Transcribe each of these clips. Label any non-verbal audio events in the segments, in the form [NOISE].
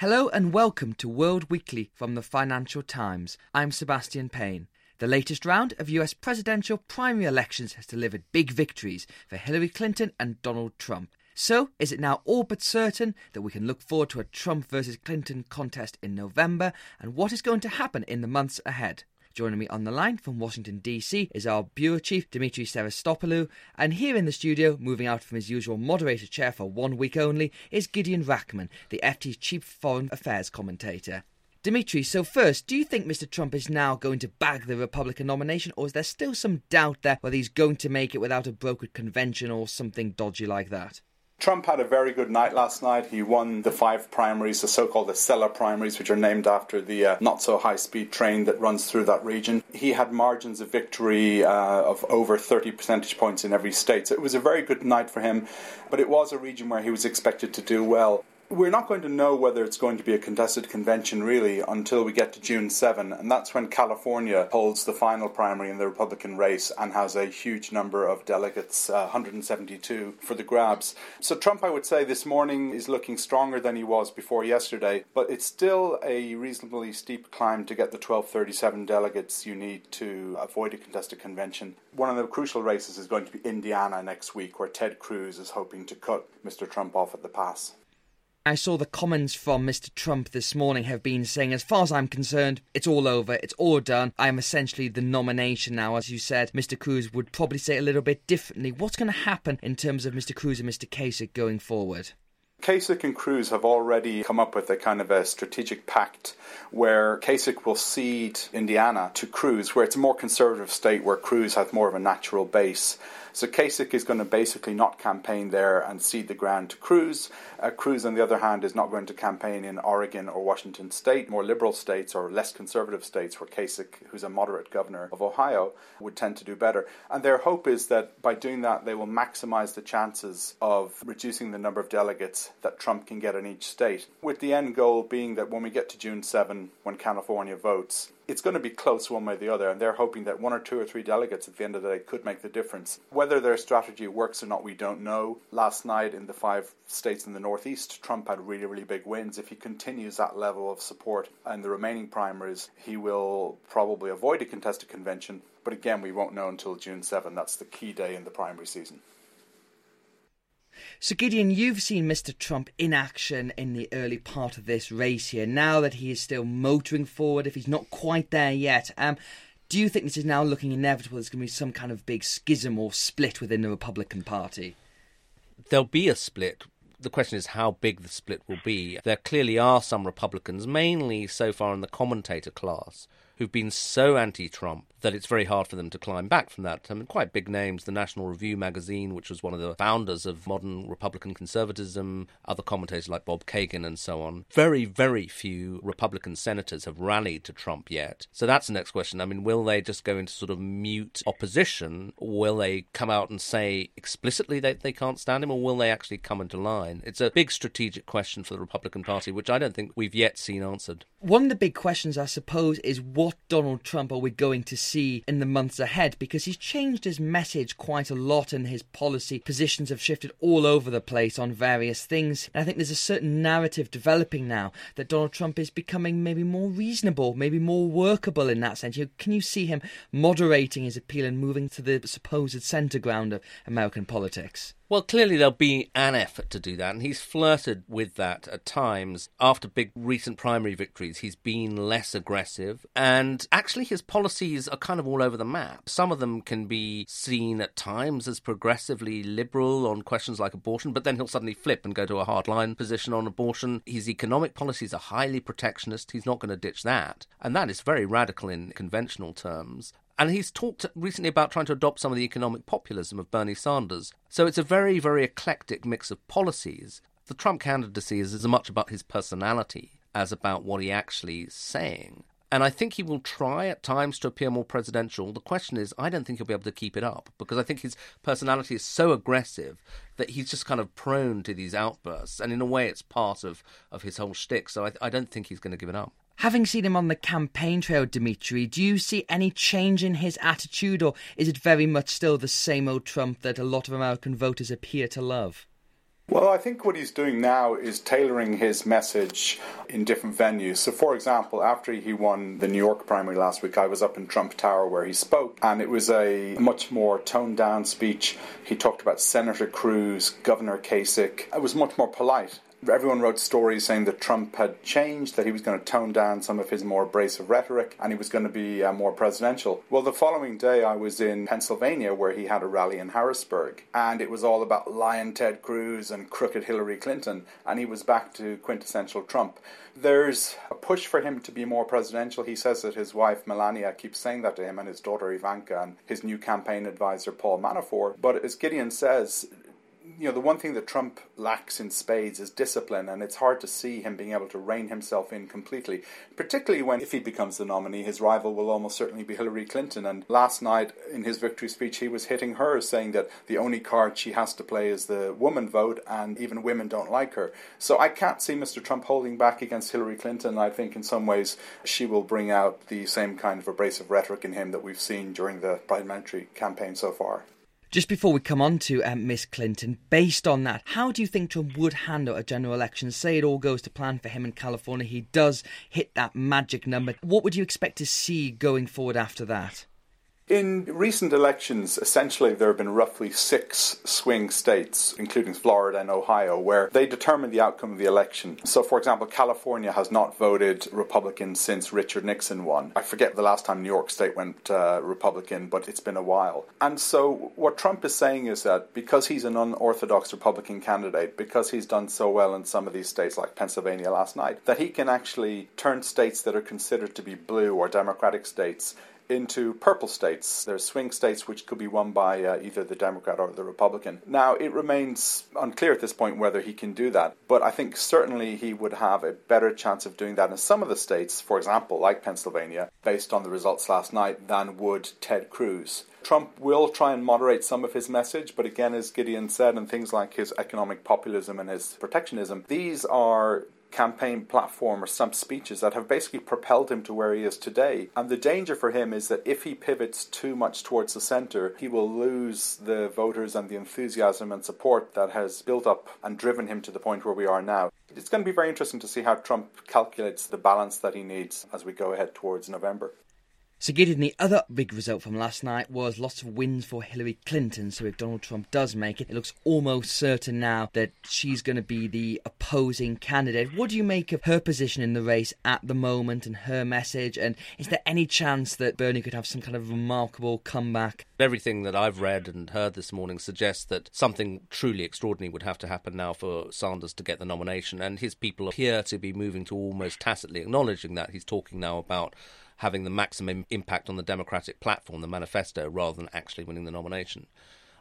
Hello and welcome to World Weekly from the Financial Times. I'm Sebastian Payne. The latest round of US presidential primary elections has delivered big victories for Hillary Clinton and Donald Trump. So, is it now all but certain that we can look forward to a Trump versus Clinton contest in November? And what is going to happen in the months ahead? Joining me on the line from Washington, D.C., is our Bureau Chief, Demetri Sevastopulo. And here in the studio, moving out from his usual moderator chair for one week only, is Gideon Rachman, the FT's Chief Foreign Affairs commentator. Demetri, so first, do you think Mr. Trump is now going to bag the Republican nomination, or is there still some doubt there whether he's going to make it without a brokered convention or something dodgy like that? Trump had a very good night last night. He won the five primaries, the so called Acela primaries, which are named after the uh, not so high speed train that runs through that region. He had margins of victory uh, of over 30 percentage points in every state. So it was a very good night for him, but it was a region where he was expected to do well. We're not going to know whether it's going to be a contested convention really until we get to June 7, and that's when California holds the final primary in the Republican race and has a huge number of delegates, uh, 172 for the grabs. So Trump, I would say, this morning is looking stronger than he was before yesterday, but it's still a reasonably steep climb to get the 1237 delegates you need to avoid a contested convention. One of the crucial races is going to be Indiana next week, where Ted Cruz is hoping to cut Mr. Trump off at the pass. I saw the comments from Mr. Trump this morning have been saying, as far as I'm concerned, it's all over, it's all done. I am essentially the nomination now. As you said, Mr. Cruz would probably say a little bit differently. What's going to happen in terms of Mr. Cruz and Mr. Kasich going forward? Kasich and Cruz have already come up with a kind of a strategic pact where Kasich will cede Indiana to Cruz, where it's a more conservative state where Cruz has more of a natural base. So Kasich is going to basically not campaign there and cede the ground to Cruz. Uh, Cruz, on the other hand, is not going to campaign in Oregon or Washington State, more liberal states or less conservative states, where Kasich, who's a moderate governor of Ohio, would tend to do better. And their hope is that by doing that, they will maximize the chances of reducing the number of delegates that Trump can get in each state, with the end goal being that when we get to June 7, when California votes, it's going to be close one way or the other, and they're hoping that one or two or three delegates at the end of the day could make the difference. Whether their strategy works or not, we don't know. Last night in the five states in the Northeast, Trump had really, really big wins. If he continues that level of support in the remaining primaries, he will probably avoid a contested convention. But again, we won't know until June 7. That's the key day in the primary season. So, Gideon, you've seen Mr. Trump in action in the early part of this race here. Now that he is still motoring forward, if he's not quite there yet, um, do you think this is now looking inevitable? There's going to be some kind of big schism or split within the Republican Party? There'll be a split. The question is how big the split will be. There clearly are some Republicans, mainly so far in the commentator class, who've been so anti Trump that it's very hard for them to climb back from that. I mean, quite big names. The National Review magazine, which was one of the founders of modern Republican conservatism, other commentators like Bob Kagan and so on. Very, very few Republican senators have rallied to Trump yet. So that's the next question. I mean, will they just go into sort of mute opposition? Will they come out and say explicitly that they can't stand him? Or will they actually come into line? It's a big strategic question for the Republican Party, which I don't think we've yet seen answered. One of the big questions, I suppose, is what Donald Trump are we going to see in the months ahead? Because he's changed his message quite a lot and his policy positions have shifted all over the place on various things. And I think there's a certain narrative developing now that Donald Trump is becoming maybe more reasonable, maybe more workable in that sense. You know, can you see him moderating his appeal and moving to the supposed centre ground of American politics? Well, clearly there'll be an effort to do that, and he's flirted with that at times. After big recent primary victories, he's been less aggressive, and actually his policies are kind of all over the map. Some of them can be seen at times as progressively liberal on questions like abortion, but then he'll suddenly flip and go to a hardline position on abortion. His economic policies are highly protectionist. He's not going to ditch that, and that is very radical in conventional terms. And he's talked recently about trying to adopt some of the economic populism of Bernie Sanders. So it's a very, very eclectic mix of policies. The Trump candidacy is as much about his personality as about what he actually is saying. And I think he will try at times to appear more presidential. The question is, I don't think he'll be able to keep it up because I think his personality is so aggressive that he's just kind of prone to these outbursts. And in a way, it's part of, of his whole shtick. So I, I don't think he's going to give it up. Having seen him on the campaign trail, Demetri, do you see any change in his attitude, or is it very much still the same old Trump that a lot of American voters appear to love? Well, I think what he's doing now is tailoring his message in different venues. So, for example, after he won the New York primary last week, I was up in Trump Tower where he spoke, and it was a much more toned down speech. He talked about Senator Cruz, Governor Kasich. It was much more polite everyone wrote stories saying that Trump had changed, that he was going to tone down some of his more abrasive rhetoric, and he was going to be uh, more presidential. Well, the following day, I was in Pennsylvania where he had a rally in Harrisburg, and it was all about Lyin' Ted Cruz and crooked Hillary Clinton, and he was back to quintessential Trump. There's a push for him to be more presidential. He says that his wife Melania keeps saying that to him, and his daughter Ivanka, and his new campaign advisor Paul Manafort. But as Gideon says, you know, the one thing that Trump lacks in spades is discipline, and it's hard to see him being able to rein himself in completely, particularly when, if he becomes the nominee, his rival will almost certainly be Hillary Clinton. And last night, in his victory speech, he was hitting her, saying that the only card she has to play is the woman vote, and even women don't like her. So I can't see Mr. Trump holding back against Hillary Clinton. I think in some ways she will bring out the same kind of abrasive rhetoric in him that we've seen during the parliamentary campaign so far. Just before we come on to um, Miss Clinton, based on that, how do you think Trump would handle a general election? Say it all goes to plan for him in California, he does hit that magic number. What would you expect to see going forward after that? In recent elections, essentially there have been roughly six swing states, including Florida and Ohio, where they determine the outcome of the election. So, for example, California has not voted Republican since Richard Nixon won. I forget the last time New York State went uh, Republican, but it's been a while. And so, what Trump is saying is that because he's an unorthodox Republican candidate, because he's done so well in some of these states, like Pennsylvania last night, that he can actually turn states that are considered to be blue or Democratic states into purple states. There are swing states which could be won by uh, either the Democrat or the Republican. Now, it remains unclear at this point whether he can do that, but I think certainly he would have a better chance of doing that in some of the states, for example, like Pennsylvania, based on the results last night, than would Ted Cruz. Trump will try and moderate some of his message, but again, as Gideon said, and things like his economic populism and his protectionism, these are campaign platform or some speeches that have basically propelled him to where he is today. And the danger for him is that if he pivots too much towards the centre, he will lose the voters and the enthusiasm and support that has built up and driven him to the point where we are now. It's going to be very interesting to see how Trump calculates the balance that he needs as we go ahead towards November. So, Gideon, the other big result from last night was lots of wins for Hillary Clinton. So, if Donald Trump does make it, it looks almost certain now that she's going to be the opposing candidate. What do you make of her position in the race at the moment and her message? And is there any chance that Bernie could have some kind of remarkable comeback? Everything that I've read and heard this morning suggests that something truly extraordinary would have to happen now for Sanders to get the nomination. And his people appear to be moving to almost tacitly acknowledging that. He's talking now about having the maximum impact on the Democratic platform, the manifesto, rather than actually winning the nomination.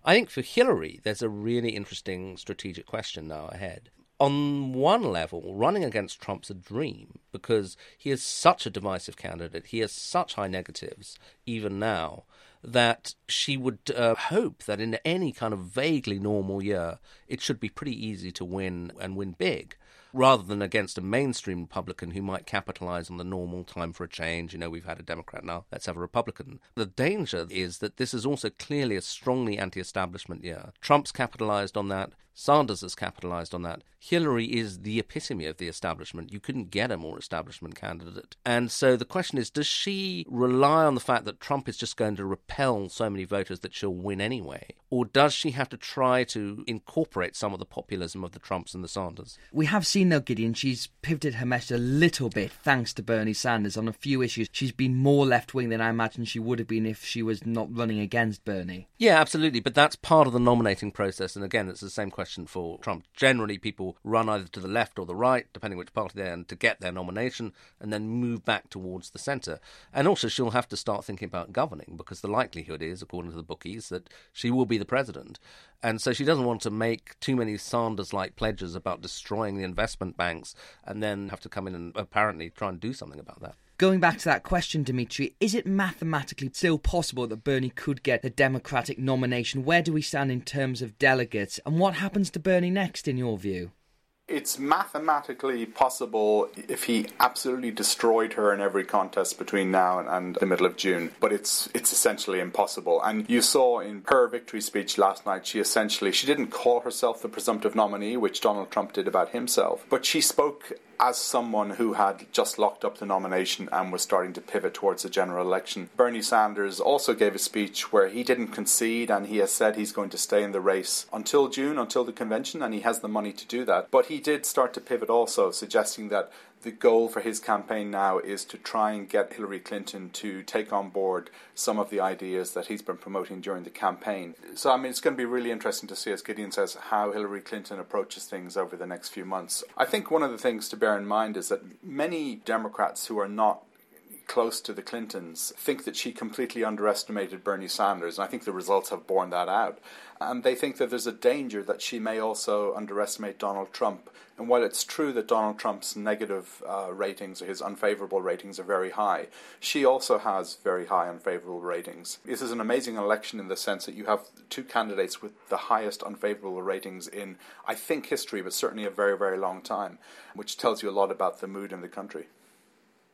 I think for Hillary, there's a really interesting strategic question now ahead. On one level, running against Trump's a dream because he is such a divisive candidate. He has such high negatives, even now, that she would uh, hope that in any kind of vaguely normal year, it should be pretty easy to win and win big rather than against a mainstream Republican who might capitalize on the normal time for a change. You know, we've had a Democrat now, let's have a Republican. The danger is that this is also clearly a strongly anti establishment year. Trump's capitalized on that. Sanders has capitalized on that. Hillary is the epitome of the establishment. You couldn't get a more establishment candidate. And so the question is does she rely on the fact that Trump is just going to repel so many voters that she'll win anyway? Or does she have to try to incorporate some of the populism of the Trumps and the Sanders? We have seen, though, Gideon, she's pivoted her message a little bit thanks to Bernie Sanders on a few issues. She's been more left wing than I imagine she would have been if she was not running against Bernie. Yeah, absolutely. But that's part of the nominating process. And again, it's the same question question for Trump. Generally, people run either to the left or the right, depending which party they're in, to get their nomination and then move back towards the centre. And also, she'll have to start thinking about governing because the likelihood is, according to the bookies, that she will be the president. And so she doesn't want to make too many Sanders like pledges about destroying the investment banks and then have to come in and apparently try and do something about that. Going back to that question, Demetri, is it mathematically still possible that Bernie could get a Democratic nomination? Where do we stand in terms of delegates? And what happens to Bernie next, in your view? It's mathematically possible if he absolutely destroyed her in every contest between now and, the middle of June, but it's it's essentially impossible. And you saw in her victory speech last night, she essentially she didn't call herself the presumptive nominee, which Donald Trump did about himself, but she spoke as someone who had just locked up the nomination and was starting to pivot towards the general election. Bernie Sanders also gave a speech where he didn't concede and he has said he's going to stay in the race until June, until the convention, and he has the money to do that. But he did start to pivot also, suggesting that the goal for his campaign now is to try and get Hillary Clinton to take on board some of the ideas that he's been promoting during the campaign. So, I mean, it's going to be really interesting to see, as Gideon says, how Hillary Clinton approaches things over the next few months. I think one of the things to bear in mind is that many Democrats who are not close to the Clintons think that she completely underestimated Bernie Sanders, and I think the results have borne that out. And they think that there's a danger that she may also underestimate Donald Trump. And while it's true that Donald Trump's negative uh, ratings or his unfavorable ratings are very high, she also has very high unfavorable ratings. This is an amazing election in the sense that you have two candidates with the highest unfavorable ratings in, I think, history, but certainly a very, very long time, which tells you a lot about the mood in the country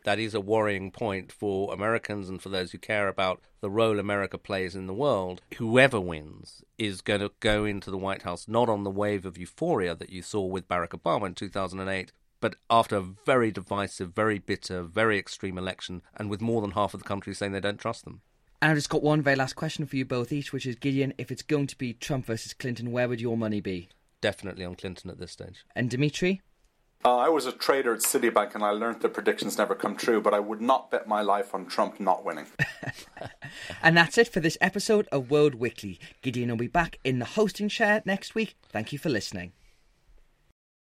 that is a worrying point for Americans and for those who care about the role America plays in the world. Whoever wins is going to go into the White House not on the wave of euphoria that you saw with Barack Obama in 2008, but after a very divisive, very bitter, very extreme election, and with more than half of the country saying they don't trust them. And I've just got one very last question for you both each, which is Gideon, if it's going to be Trump versus Clinton, where would your money be? Definitely on Clinton at this stage. And Demetri? Uh, I was a trader at Citibank and I learned that predictions never come true, but I would not bet my life on Trump not winning. [LAUGHS] and that's it for this episode of World Weekly. Gideon will be back in the hosting chair next week. Thank you for listening.